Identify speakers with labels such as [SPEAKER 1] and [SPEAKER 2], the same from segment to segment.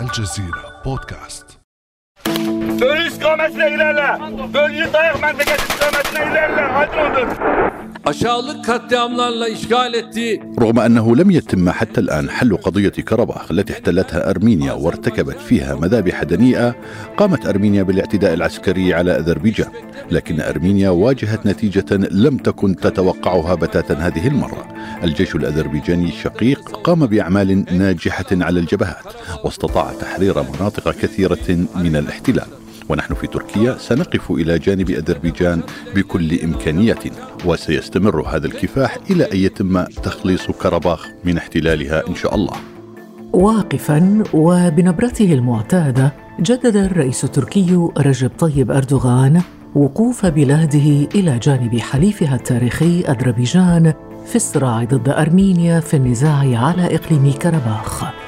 [SPEAKER 1] الجزيرة بودكاست
[SPEAKER 2] Dönüş komasına ilerle. Bölgeyi dayak mentekesi komasına ilerle. Hadi olur.
[SPEAKER 3] رغم أنه لم يتم حتى الآن حل قضية كرباخ التي احتلتها أرمينيا وارتكبت فيها مذابح دنيئة قامت أرمينيا بالاعتداء العسكري على أذربيجان. لكن أرمينيا واجهت نتيجة لم تكن تتوقعها بتاتا هذه المرة. الجيش الأذربيجاني الشقيق قام بأعمال ناجحة على الجبهات واستطاع تحرير مناطق كثيرة من الاحتلال. ونحن في تركيا سنقف إلى جانب أذربيجان بكل امكانياتنا وسيستمر هذا الكفاح إلى أن يتم تخليص كرباخ من احتلالها إن شاء الله.
[SPEAKER 4] واقفا وبنبرته المعتادة جدد الرئيس التركي رجب طيب أردوغان وقوف بلاده إلى جانب حليفها التاريخي أذربيجان في الصراع ضد أرمينيا في النزاع على إقليم كرباخ.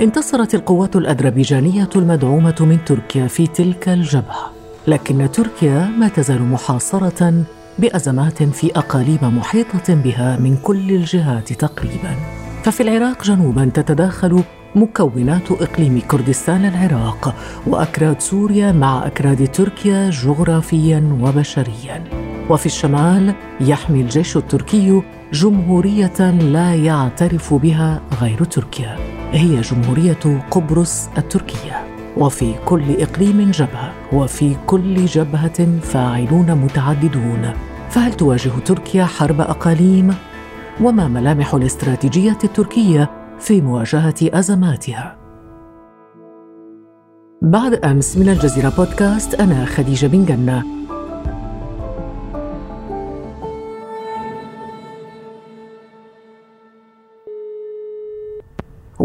[SPEAKER 4] انتصرت القوات الأذربيجانية المدعومة من تركيا في تلك الجبهة، لكن تركيا ما تزال محاصرة بأزمات في أقاليم محيطة بها من كل الجهات تقريبا. ففي العراق جنوبا تتداخل مكونات إقليم كردستان العراق وأكراد سوريا مع أكراد تركيا جغرافيا وبشريا وفي الشمال يحمي الجيش التركي جمهورية لا يعترف بها غير تركيا هي جمهورية قبرص التركية. وفي كل إقليم جبهة وفي كل جبهة فاعلون متعددون. فهل تواجه تركيا حرب أقاليم؟ وما ملامح الاستراتيجية التركية في مواجهة أزماتها؟ بعد أمس من الجزيرة بودكاست أنا خديجة بن جنة.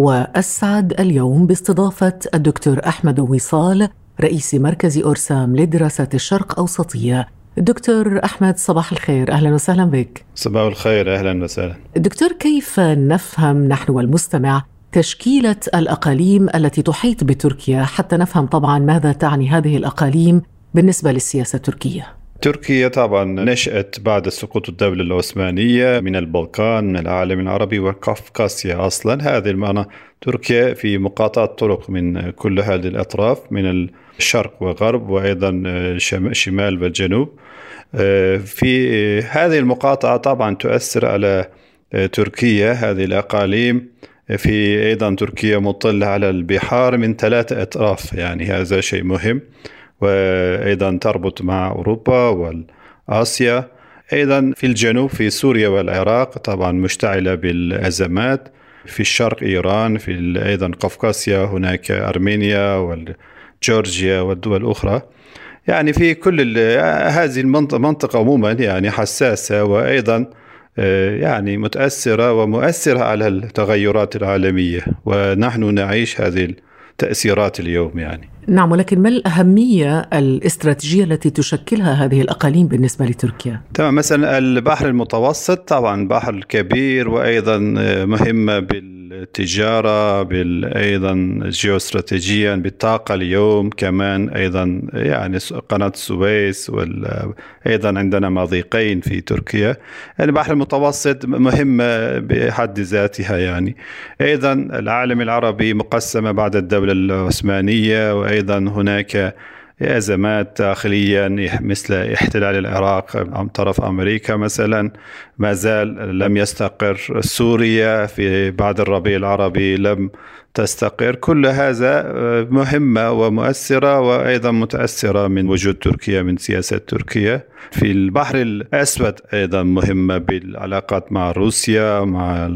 [SPEAKER 4] واسعد اليوم باستضافة الدكتور أحمد وصال رئيس مركز أرسام لدراسات الشرق أوسطية. دكتور أحمد صباح الخير. أهلا وسهلا بك.
[SPEAKER 5] صباح الخير. أهلا وسهلا.
[SPEAKER 4] دكتور كيف نفهم نحن والمستمع تشكيلة الأقاليم التي تحيط بتركيا؟ حتى نفهم طبعا ماذا تعني هذه الأقاليم بالنسبة للسياسة التركية.
[SPEAKER 5] تركيا طبعا نشأت بعد سقوط الدولة العثمانية من البلقان من العالم العربي وكافكاسيا أصلا. هذه المعنى تركيا في مقاطعة طرق من كل هذه الأطراف من الشرق وغرب وأيضا شم- شمال والجنوب آه، في هذه المقاطعة طبعا تؤثر على آه، تركيا هذه الأقاليم. في أيضا تركيا مطلة على البحار من ثلاثة أطراف يعني هذا شيء مهم. وأيضا تربط مع أوروبا والآسيا. أيضا في الجنوب في سوريا والعراق طبعا مشتعلة بالأزمات. في الشرق إيران. في أيضا قفقاسيا هناك أرمينيا وجورجيا والدول الاخرى يعني في كل هذه المنطقة منطقة عموما يعني حساسة وأيضا آه، يعني متأثرة ومؤثرة على التغيرات العالمية. ونحن نعيش هذه التأثيرات اليوم يعني.
[SPEAKER 4] نعم ولكن ما الأهمية الاستراتيجية التي تشكلها هذه الأقاليم بالنسبة لتركيا؟
[SPEAKER 5] تمام مثلا البحر المتوسط طبعا بحر كبير وأيضا مهمه بالتجارة بال أيضا جيوستراتيجيا بالطاقة اليوم كمان أيضا يعني قناة السويس وال أيضا عندنا مضيقين في تركيا البحر المتوسط مهمه بحد ذاتها يعني أيضا العالم العربي مقسمة بعد الدولة العثمانية وأيضا هناك ازمات داخليا مثل احتلال العراق عن طرف أمريكا مثلا. ما زال لم يستقر سوريا في بعد الربيع العربي لم تستقر. كل هذا مهمة ومؤثرة وأيضا متأثرة من وجود تركيا من سياسة تركيا. في البحر الأسود أيضا مهمة بالعلاقات مع روسيا مع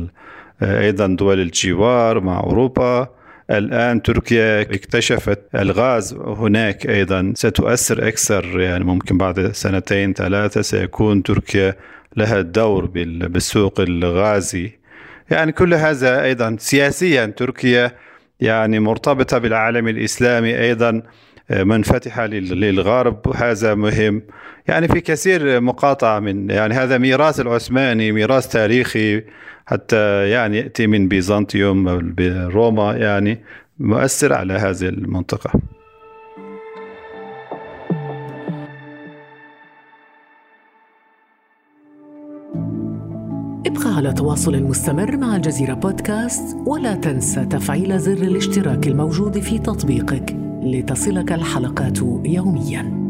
[SPEAKER 5] أيضا دول الجوار مع أوروبا. الآن تركيا اكتشفت الغاز هناك أيضا. ستؤثر أكثر يعني ممكن بعد سنتين ثلاثة سيكون تركيا لها دور بال- بالسوق الغازي. يعني كل هذا أيضا سياسيا تركيا يعني مرتبطة بالعالم الإسلامي أيضا. منفتحة لل- للغرب هذا مهم. يعني في كثير مقاطعة من يعني هذا ميراث العثماني ميراث تاريخي حتى يعني يأتي من بيزنطيوم روما يعني مؤثر على هذه المنطقة.
[SPEAKER 4] ابقى على تواصل مستمر مع الجزيرة بودكاست ولا تنسى تفعيل زر الاشتراك الموجود في تطبيقك. لتصلك الحلقات يومياً.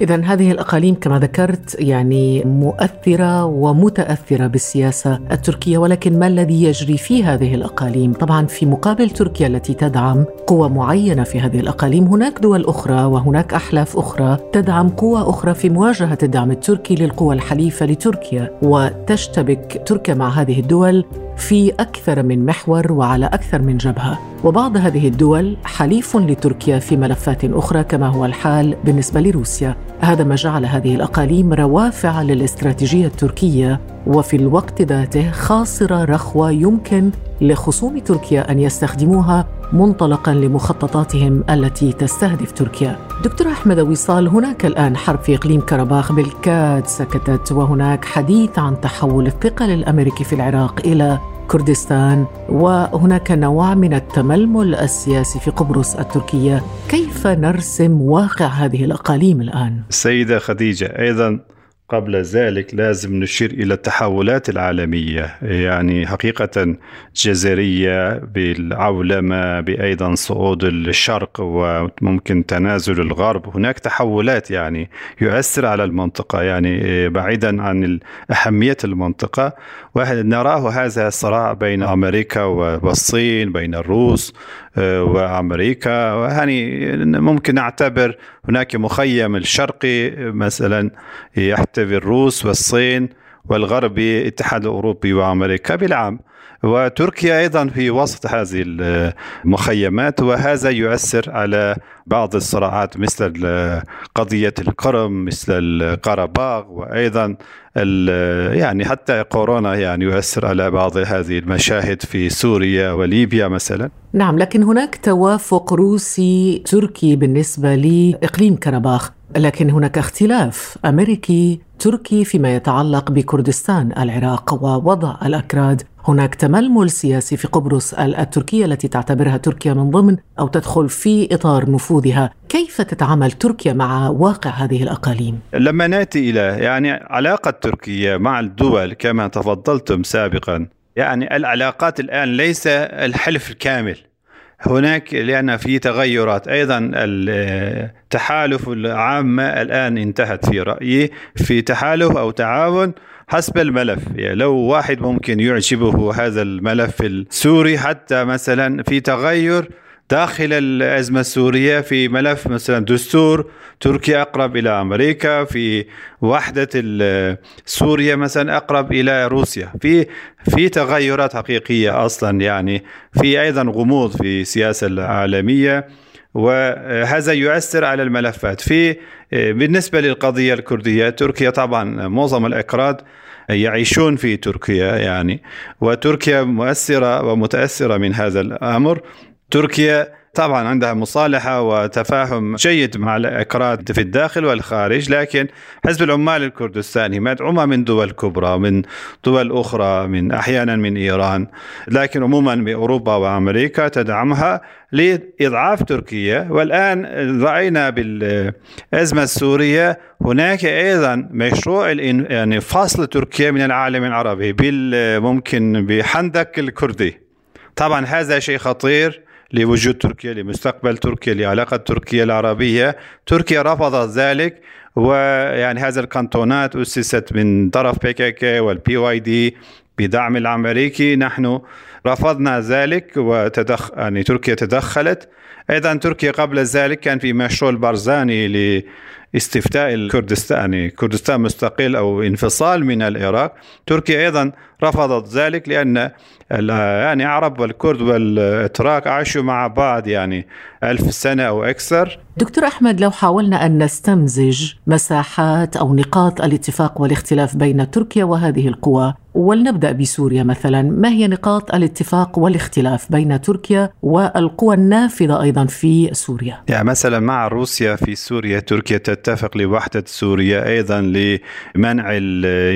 [SPEAKER 4] إذا هذه الأقاليم كما ذكرت يعني مؤثرة ومتأثرة بالسياسة التركية ولكن ما الذي يجري في هذه الأقاليم؟ طبعا في مقابل تركيا التي تدعم قوى معينة في هذه الأقاليم هناك دول أخرى وهناك أحلاف أخرى تدعم قوى أخرى في مواجهة الدعم التركي للقوى الحليفة لتركيا وتشتبك تركيا مع هذه الدول في أكثر من محور وعلى أكثر من جبهة. وبعض هذه الدول حليف لتركيا في ملفات أخرى كما هو الحال بالنسبة لروسيا. هذا ما جعل هذه الأقاليم روافع للاستراتيجية التركية وفي الوقت ذاته خاصرة رخوة يمكن لخصوم تركيا أن يستخدموها منطلقا لمخططاتهم التي تستهدف تركيا. دكتور أحمد وصال هناك الآن حرب في إقليم كرباخ بالكاد سكتت وهناك حديث عن تحول الثقل الأمريكي في العراق إلى كردستان وهناك نوع من التململ السياسي في قبرص التركية، كيف نرسم واقع هذه الأقاليم الآن؟
[SPEAKER 5] السيده خديجة أيضا قبل ذلك لازم نشير إلى التحولات العالمية يعني حقيقة جزريه بالعولمة بايضا صعود الشرق وممكن تنازل الغرب. هناك تحولات يعني يؤثر على المنطقة يعني بعيدا عن أهمية المنطقة. نراه هذا الصراع بين أمريكا والصين بين الروس. وأمريكا. يعني ممكن نعتبر هناك مخيم الشرقي مثلا يحتوي الروس والصين والغربي الاتحاد الأوروبي وأمريكا بالعام. وتركيا أيضا في وسط هذه المخيمات وهذا يؤثر على بعض الصراعات مثل قضية القرم مثل القرباغ وأيضا يعني حتى كورونا يعني يؤثر على بعض هذه المشاهد في سوريا وليبيا مثلا.
[SPEAKER 4] نعم لكن هناك توافق روسي تركي بالنسبة لإقليم كرباخ لكن هناك اختلاف أمريكي تركي فيما يتعلق بكردستان العراق ووضع الأكراد. هناك تململ سياسي في قبرص التركية التي تعتبرها تركيا من ضمن أو تدخل في إطار نفوذها، كيف تتعامل تركيا مع واقع هذه الأقاليم؟
[SPEAKER 5] لما نأتي إلى يعني علاقة تركيا مع الدول كما تفضلتم سابقا، يعني العلاقات الآن ليس الحلف الكامل. هناك لأن في تغيرات. أيضا التحالف العامة الآن انتهت في رأيي في تحالف أو تعاون حسب الملف. يعني لو واحد ممكن يعجبه هذا الملف السوري حتى مثلا في تغير داخل الأزمة السورية في ملف مثلا دستور تركيا أقرب إلى أمريكا في وحدة سوريا مثلا أقرب إلى روسيا. في في تغيرات حقيقية أصلا يعني في أيضا غموض في السياسة العالمية وهذا يؤثر على الملفات. في بالنسبة للقضية الكردية تركيا طبعا معظم الأكراد يعيشون في تركيا يعني وتركيا مؤثرة ومتأثرة من هذا الأمر. تركيا طبعا عندها مصالحة وتفاهم جيد مع الأكراد في الداخل والخارج لكن حزب العمال الكردستاني مدعومة من دول كبرى من دول أخرى من أحيانا من إيران لكن عموما بأوروبا وأمريكا تدعمها لإضعاف تركيا. والآن رأينا بالأزمة السورية هناك أيضا مشروع يعني فصل تركيا من العالم العربي ممكن بحندك الكردي. طبعا هذا شيء خطير. لوجود تركيا لمستقبل تركيا لعلاقة تركيا العربية. تركيا رفضت ذلك ويعني هذه الكانتونات أسست من طرف كي والبي واي دي بدعم الأمريكي. نحن رفضنا ذلك وتدخ يعني تركيا تدخلت. أيضا تركيا قبل ذلك كان في مشروع البرزاني لاستفتاء الكردستاني كردستان مستقل أو انفصال من العراق. تركيا أيضا رفضت ذلك لأن يعني العرب والكرد والإتراك عاشوا مع بعض يعني ألف سنة أو أكثر.
[SPEAKER 4] دكتور أحمد لو حاولنا أن نستمزج مساحات أو نقاط الاتفاق والاختلاف بين تركيا وهذه القوى ولنبدأ بسوريا مثلا ما هي نقاط الاتفاق والاختلاف بين تركيا والقوى النافذة أيضا في سوريا؟
[SPEAKER 5] يعني مثلا مع روسيا في سوريا تركيا تتفق لوحدة سوريا أيضا لمنع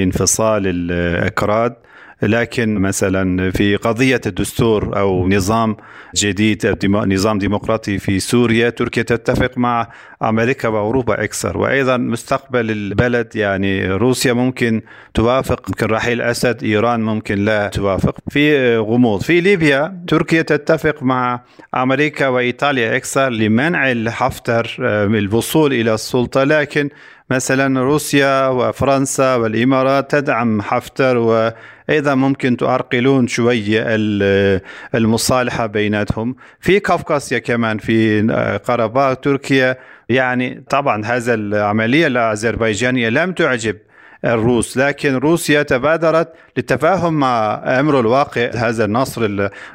[SPEAKER 5] انفصال الأكراد. لكن مثلا في قضية الدستور أو نظام جديد نظام ديمقراطي في سوريا تركيا تتفق مع أمريكا وأوروبا أكثر. وأيضا مستقبل البلد يعني روسيا ممكن توافق ممكن رحيل أسد إيران ممكن لا توافق. في غموض. في ليبيا تركيا تتفق مع أمريكا وإيطاليا أكثر لمنع حفتر آه، الوصول إلى السلطة. لكن مثلا روسيا وفرنسا والإمارات تدعم حفتر وأيضا ممكن تؤرقلون شوية المصالحة بيناتهم. في كافكاسيا كمان في قرباق تركيا. يعني طبعا هذا العملية الاذربيجانيه لم تعجب الروس. لكن روسيا تبادرت للتفاهم مع أمر الواقع هذا النصر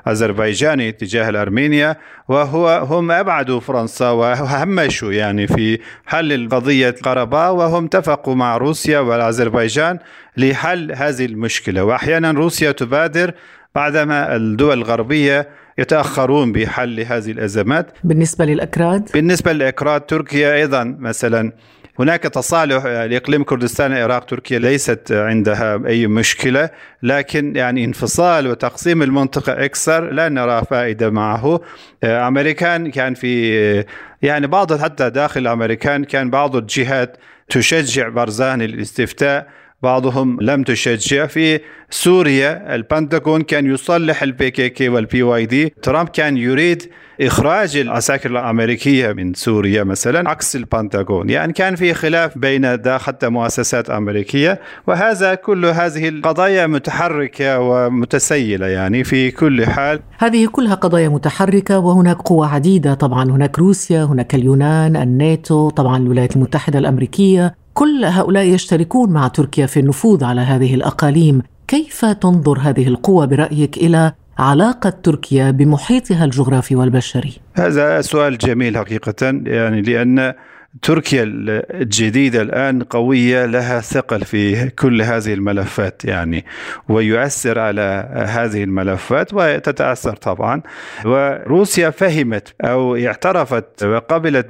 [SPEAKER 5] الأذربيجاني تجاه الأرمينيا وهو هم أبعدوا فرنسا وهمشوا يعني في حل قضية قرباء وهم اتفقوا مع روسيا والأذربيجان لحل هذه المشكلة. وأحيانا روسيا تبادر بعدما الدول الغربية يتأخرون بحل هذه الأزمات.
[SPEAKER 4] بالنسبة للأكراد؟
[SPEAKER 5] بالنسبة للأكراد تركيا أيضا مثلا هناك تصالح لإقليم كردستان العراق تركيا ليست عندها أي مشكلة لكن يعني انفصال وتقسيم المنطقة أكثر لا نرى فائدة معه. أمريكان كان في يعني بعض حتى داخل الامريكان كان بعض الجهات تشجع برزان الاستفتاء بعضهم لم تشجع في سوريا البنتاغون كان يسلح ال PKK وال PYD ترامب كان يريد إخراج العساكر الأمريكية من سوريا مثلا عكس البنتاغون يعني كان في خلاف بين دا حتى مؤسسات أمريكية وهذا كل هذه القضايا متحركة ومتسيلة يعني في كل حال.
[SPEAKER 4] هذه كلها قضايا متحركة وهناك قوى عديدة. طبعا هناك روسيا هناك اليونان الناتو طبعا الولايات المتحدة الأمريكية. كل هؤلاء يشتركون مع تركيا في النفوذ على هذه الأقاليم كيف تنظر هذه القوى برأيك إلى علاقة تركيا بمحيطها الجغرافي والبشري؟
[SPEAKER 5] هذا سؤال جميل حقيقة يعني لأن تركيا الجديدة الآن قوية لها ثقل في كل هذه الملفات يعني ويؤثر على هذه الملفات وتتأثر طبعا. وروسيا فهمت أو اعترفت وقبلت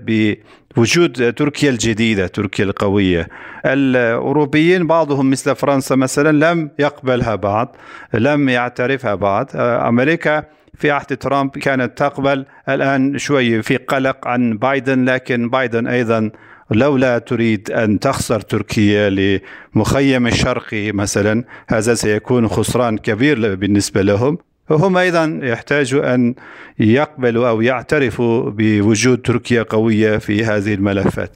[SPEAKER 5] بوجود تركيا الجديدة تركيا القوية. الأوروبيين بعضهم مثل فرنسا مثلا لم يقبلها بعض لم يعترفها بعض. أمريكا في عهد ترامب كانت تقبل. الآن شوي في قلق عن بايدن لكن بايدن أيضا لولا تريد أن تخسر تركيا لمخيم الشرقي مثلا هذا سيكون خسران كبير بالنسبة لهم. وهم أيضا يحتاجوا أن يقبلوا أو يعترفوا بوجود تركيا قوية في هذه الملفات.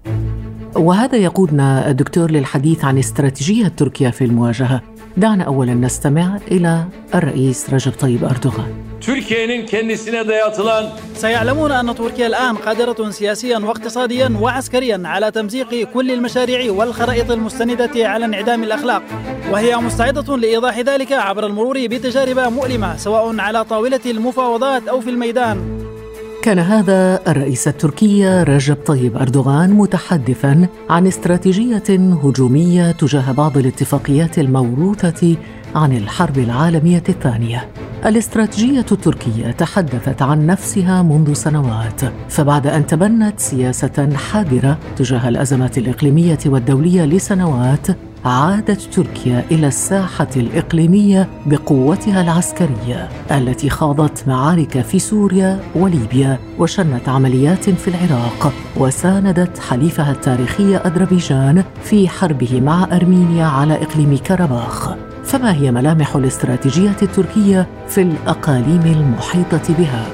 [SPEAKER 4] وهذا يقودنا دكتور للحديث عن استراتيجية تركيا في المواجهة. دعنا أولا نستمع إلى الرئيس رجب طيب أردوغان.
[SPEAKER 6] Türkiye'nin kendisine dayatılan
[SPEAKER 7] سيعلمون أن تركيا الآن قادرة سياسيا واقتصاديا وعسكريا على تمزيق كل المشاريع والخرائط المستندة على انعدام الأخلاق وهي مستعدة لإيضاح ذلك عبر المرور بتجارب مؤلمة سواء على طاولة المفاوضات أو في الميدان.
[SPEAKER 4] كان هذا الرئيس التركي رجب طيب أردوغان متحدثا عن استراتيجية هجومية تجاه بعض الاتفاقيات الموروثة عن الحرب العالمية الثانية. الاستراتيجية التركية تحدثت عن نفسها منذ سنوات فبعد أن تبنت سياسة حذره تجاه الأزمات الإقليمية والدولية لسنوات عادت تركيا إلى الساحة الإقليمية بقوتها العسكرية التي خاضت معارك في سوريا وليبيا وشنت عمليات في العراق وساندت حليفها التاريخي أذربيجان في حربه مع أرمينيا على إقليم كرباخ. فما هي ملامح الاستراتيجية التركية في الأقاليم المحيطة بها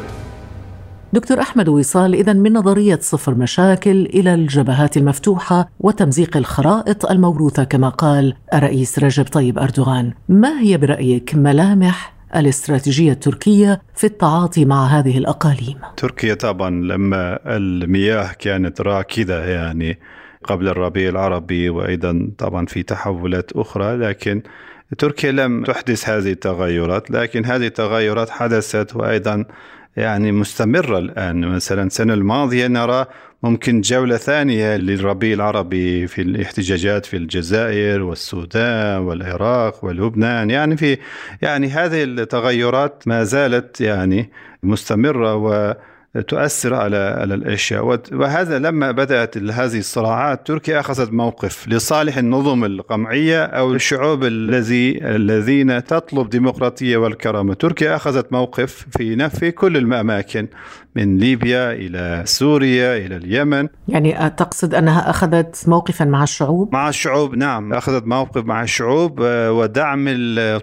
[SPEAKER 4] دكتور أحمد وصال إذا من نظرية صفر مشاكل إلى الجبهات المفتوحة وتمزيق الخرائط الموروثة كما قال الرئيس رجب طيب أردوغان ما هي برأيك ملامح الاستراتيجية التركية في التعاطي مع هذه الأقاليم؟
[SPEAKER 5] تركيا طبعا لما المياه كانت راكدة يعني قبل الربيع العربي وأيضا طبعا في تحولات أخرى لكن تركيا لم تحدث هذه التغيرات لكن هذه التغيرات حدثت وأيضا يعني مستمرة الآن. مثلا السنة الماضية نرى ممكن جولة ثانية للربيع العربي في الاحتجاجات في الجزائر والسودان والعراق ولبنان. يعني في يعني هذه التغيرات ما زالت يعني مستمرة و تؤثر على على الأشياء. وهذا لما بدأت هذه الصراعات تركيا أخذت موقف لصالح النظم القمعية أو الشعوب الذي الذين تطلب ديمقراطيه والكرامة. تركيا أخذت موقف في نفي كل الأماكن. من ليبيا إلى سوريا إلى اليمن.
[SPEAKER 4] يعني تقصد أنها أخذت موقفا مع الشعوب؟
[SPEAKER 5] مع الشعوب نعم أخذت موقف مع الشعوب آه، ودعم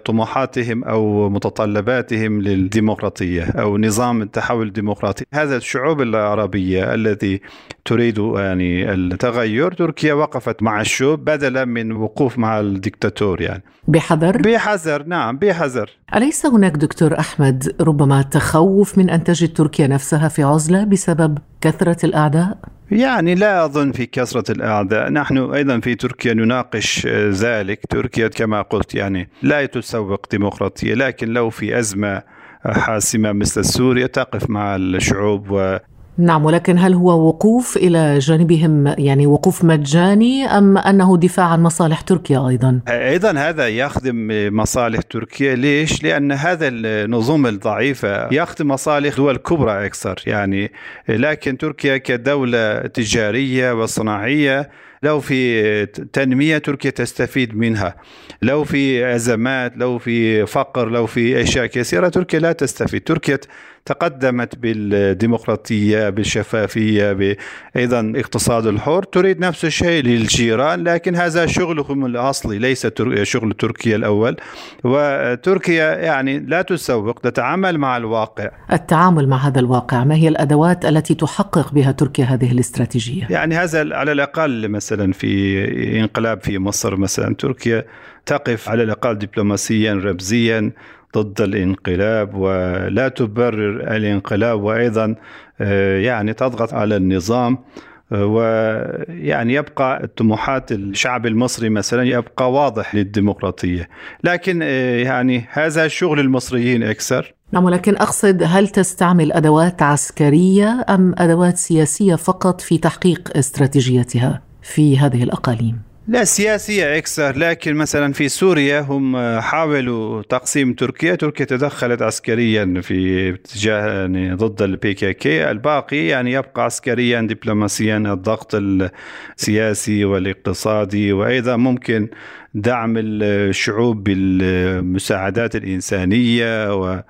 [SPEAKER 5] طموحاتهم أو متطلباتهم للديمقراطية أو نظام التحول الديمقراطي. هذا الشعوب العربية التي تريد يعني التغير تركيا وقفت مع الشعوب بدلا من وقوف مع الدكتاتور يعني.
[SPEAKER 4] بحذر؟
[SPEAKER 5] بحذر نعم بحذر.
[SPEAKER 4] أليس هناك دكتور أحمد ربما تخوف من أن تجد تركيا نفسها؟ في عزلة بسبب كثرة الأعداء؟
[SPEAKER 5] يعني لا أظن في كثرة الأعداء نحن أيضا في تركيا نناقش ذلك تركيا كما قلت يعني لا تسوق ديمقراطية لكن لو في أزمة حاسمة مثل سوريا تقف مع الشعوب
[SPEAKER 4] نعم ولكن هل هو وقوف إلى جانبهم يعني وقوف مجاني أم أنه دفاع عن مصالح تركيا أيضا؟
[SPEAKER 5] أيضا هذا يخدم مصالح تركيا ليش؟ لأن هذا النظم الضعيفه يخدم مصالح دول كبرى أكثر يعني لكن تركيا كدولة تجارية وصناعية لو في تنمية تركيا تستفيد منها لو في أزمات لو في فقر لو في أشياء كثيرة تركيا لا تستفيد تركيا تقدمت بالديمقراطية بالشفافية أيضا اقتصاد الحر. تريد نفس الشيء للجيران لكن هذا شغلهم الأصلي ليس شغل تركيا الأول. وتركيا يعني لا تسوق تتعامل مع الواقع.
[SPEAKER 4] التعامل مع هذا الواقع ما هي الأدوات التي تحقق بها تركيا هذه الاستراتيجية؟
[SPEAKER 5] يعني هذا على الأقل مثلا في انقلاب في مصر مثلا تركيا تقف على الأقل دبلوماسيا رمزيا. ضد الانقلاب ولا تبرر الانقلاب وأيضا آه، يعني تضغط على النظام آه، ويعني يبقى طموحات الشعب المصري مثلا يبقى واضح للديمقراطية. لكن آه، يعني هذا شغل المصريين أكثر.
[SPEAKER 4] نعم ولكن أقصد هل تستعمل أدوات عسكرية أم أدوات سياسية فقط في تحقيق استراتيجيتها في هذه الأقاليم؟
[SPEAKER 5] لا سياسية أكثر لكن مثلا في سوريا هم حاولوا تقسيم تركيا تركيا تدخلت عسكريا في اتجاه يعني ضد ال PKK الباقي يعني يبقى عسكريا دبلوماسيا الضغط السياسي والاقتصادي وأيضا ممكن دعم الشعوب بالمساعدات الإنسانية و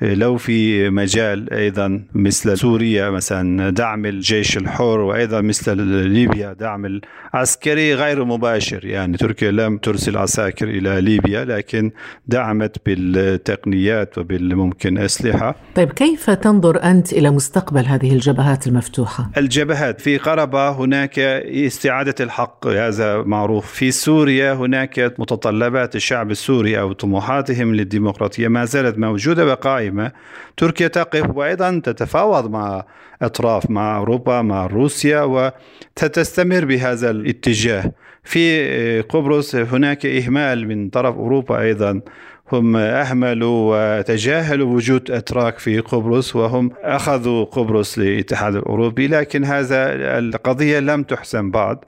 [SPEAKER 5] لو في مجال أيضا مثل سوريا مثلا دعم الجيش الحر وأيضا مثل ليبيا دعم العسكري غير مباشر. يعني تركيا لم ترسل عساكر إلى ليبيا لكن دعمت بالتقنيات وبالممكن أسلحة.
[SPEAKER 4] طيب كيف تنظر أنت إلى مستقبل هذه الجبهات المفتوحة؟
[SPEAKER 5] الجبهات في قربة هناك استعادة الحق هذا معروف. في سوريا هناك متطلبات الشعب السوري أو طموحاتهم للديمقراطية ما زالت موجودة وقائمه قائمة. تركيا تقف وأيضا تتفاوض مع أطراف مع أوروبا مع روسيا وتستمر بهذا الاتجاه. في قبرص هناك إهمال من طرف أوروبا أيضا. هم أهملوا وتجاهلوا وجود أتراك في قبرص وهم أخذوا قبرص للاتحاد الأوروبي لكن هذا القضية لم تحسم بعد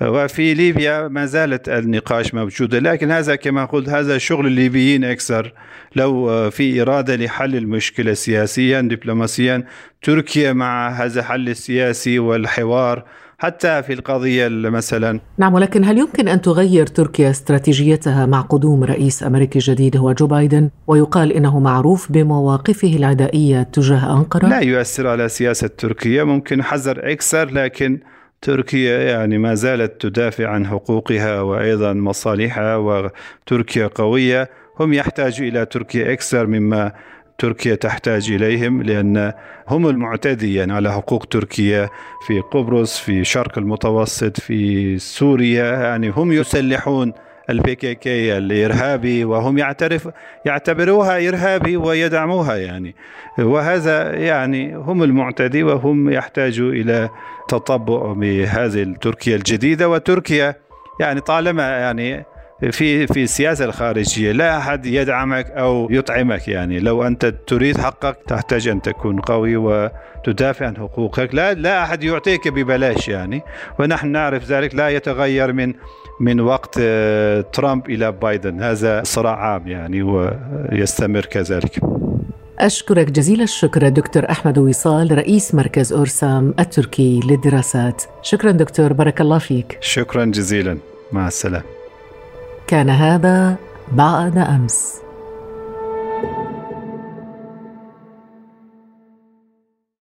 [SPEAKER 5] وفي ليبيا ما زالت النقاش موجودة لكن هذا كما قلت هذا شغل الليبيين أكثر. لو في إرادة لحل المشكلة سياسيا دبلوماسيا تركيا مع هذا الحل السياسي والحوار حتى في القضية مثلا
[SPEAKER 4] نعم ولكن هل يمكن أن تغير تركيا استراتيجيتها مع قدوم رئيس أمريكي جديد هو جو بايدن ويقال إنه معروف بمواقفه العدائية تجاه أنقرة؟
[SPEAKER 5] لا يؤثر على سياسة تركيا ممكن حذر أكثر لكن تركيا يعني ما زالت تدافع عن حقوقها وأيضا مصالحها وتركيا قوية هم يحتاجوا إلى تركيا أكثر مما تركيا تحتاج إليهم لأن هم المعتدين على حقوق تركيا في قبرص في شرق المتوسط في سوريا. يعني هم يسلحون البي كي كي الإرهابي وهم يعترف يعتبروها إرهابي ويدعموها يعني. وهذا يعني هم المعتدي وهم يحتاجوا إلى تطبع بهذه تركيا الجديدة. وتركيا يعني طالما يعني في في السياسة الخارجية لا أحد يدعمك أو يطعمك يعني. لو أنت تريد حقك تحتاج أن تكون قوي وتدافع عن حقوقك. لا لا أحد يعطيك ببلاش يعني. ونحن نعرف ذلك. لا يتغير من من وقت آه، ترامب إلى بايدن. هذا صراع عام يعني ويستمر كذلك.
[SPEAKER 4] أشكرك جزيل الشكر دكتور أحمد وصال رئيس مركز أورسام التركي للدراسات. شكرا دكتور بارك الله فيك.
[SPEAKER 5] شكرا جزيلا. مع السلامة.
[SPEAKER 4] كان هذا بعد أمس.